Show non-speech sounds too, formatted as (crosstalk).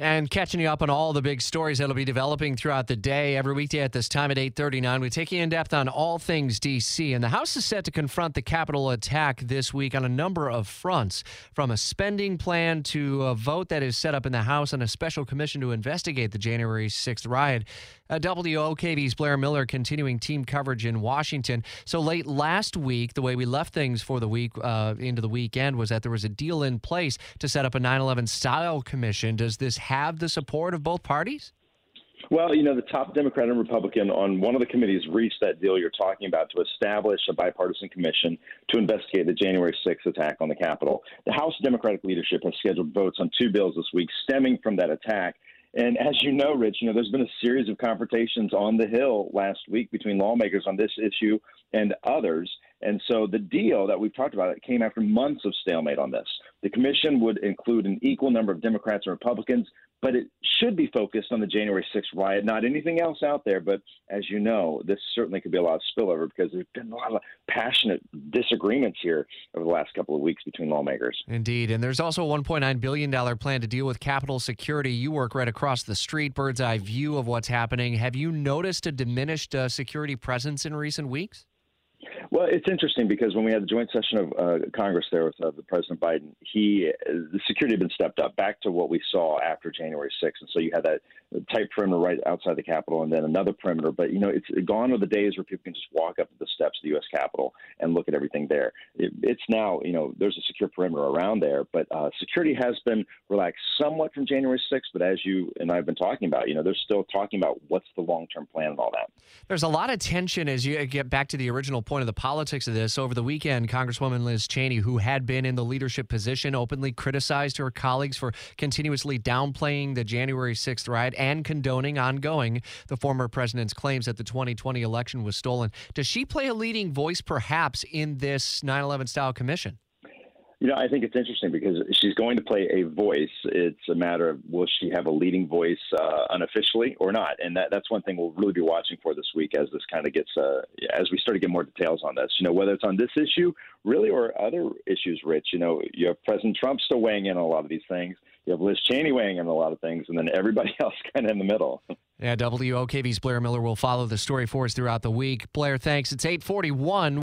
And catching you up on all the big stories that'll be developing throughout the day. Every weekday at this time at 839, we take you in depth on all things D.C. And the House is set to confront the Capitol attack this week on a number of fronts, from a spending plan to a vote that is set up in the House on a special commission to investigate the January 6th riot. Uh, WOKV's Blair Miller continuing team coverage in Washington. So late last week, the way we left things for the week uh, into the weekend was that there was a deal in place to set up a 9 11 style commission. Does this have the support of both parties? Well, you know, the top Democrat and Republican on one of the committees reached that deal you're talking about to establish a bipartisan commission to investigate the January 6th attack on the Capitol. The House Democratic leadership has scheduled votes on two bills this week stemming from that attack. And as you know, Rich, you know, there's been a series of confrontations on the Hill last week between lawmakers on this issue and others. And so the deal that we've talked about it came after months of stalemate on this. The commission would include an equal number of Democrats and Republicans, but it should be focused on the January 6th riot, not anything else out there. But as you know, this certainly could be a lot of spillover because there's been a lot of passionate disagreements here over the last couple of weeks between lawmakers. Indeed. And there's also a $1.9 billion plan to deal with Capitol security. You work right across the street, bird's eye view of what's happening. Have you noticed a diminished uh, security presence in recent weeks? Well, it's interesting because when we had the joint session of uh, Congress there with uh, the President Biden, he the security had been stepped up back to what we saw after January 6th, and so you had that tight perimeter right outside the Capitol, and then another perimeter. But you know, it's gone are the days where people can just walk up the steps of the U.S. Capitol and look at everything there. It, it's now, you know, there's a secure perimeter around there, but uh, security has been relaxed somewhat from January 6th. But as you and I've been talking about, you know, they're still talking about what's the long-term plan and all that. There's a lot of tension as you get back to the original point of the politics of this. Over the weekend, Congresswoman Liz Cheney, who had been in the leadership position, openly criticized her colleagues for continuously downplaying the January 6th riot and condoning ongoing the former president's claims that the 2020 election was stolen. Does she play a leading voice, perhaps, in this 9 11 style commission? You know, I think it's interesting because she's going to play a voice. It's a matter of will she have a leading voice uh, unofficially or not, and that, that's one thing we'll really be watching for this week as this kind of gets uh, as we start to get more details on this. You know, whether it's on this issue really or other issues. Rich, you know, you have President Trump still weighing in on a lot of these things. You have Liz Cheney weighing in on a lot of things, and then everybody (laughs) else kind of in the middle. Yeah, WOKV's Blair Miller will follow the story for us throughout the week. Blair, thanks. It's 841.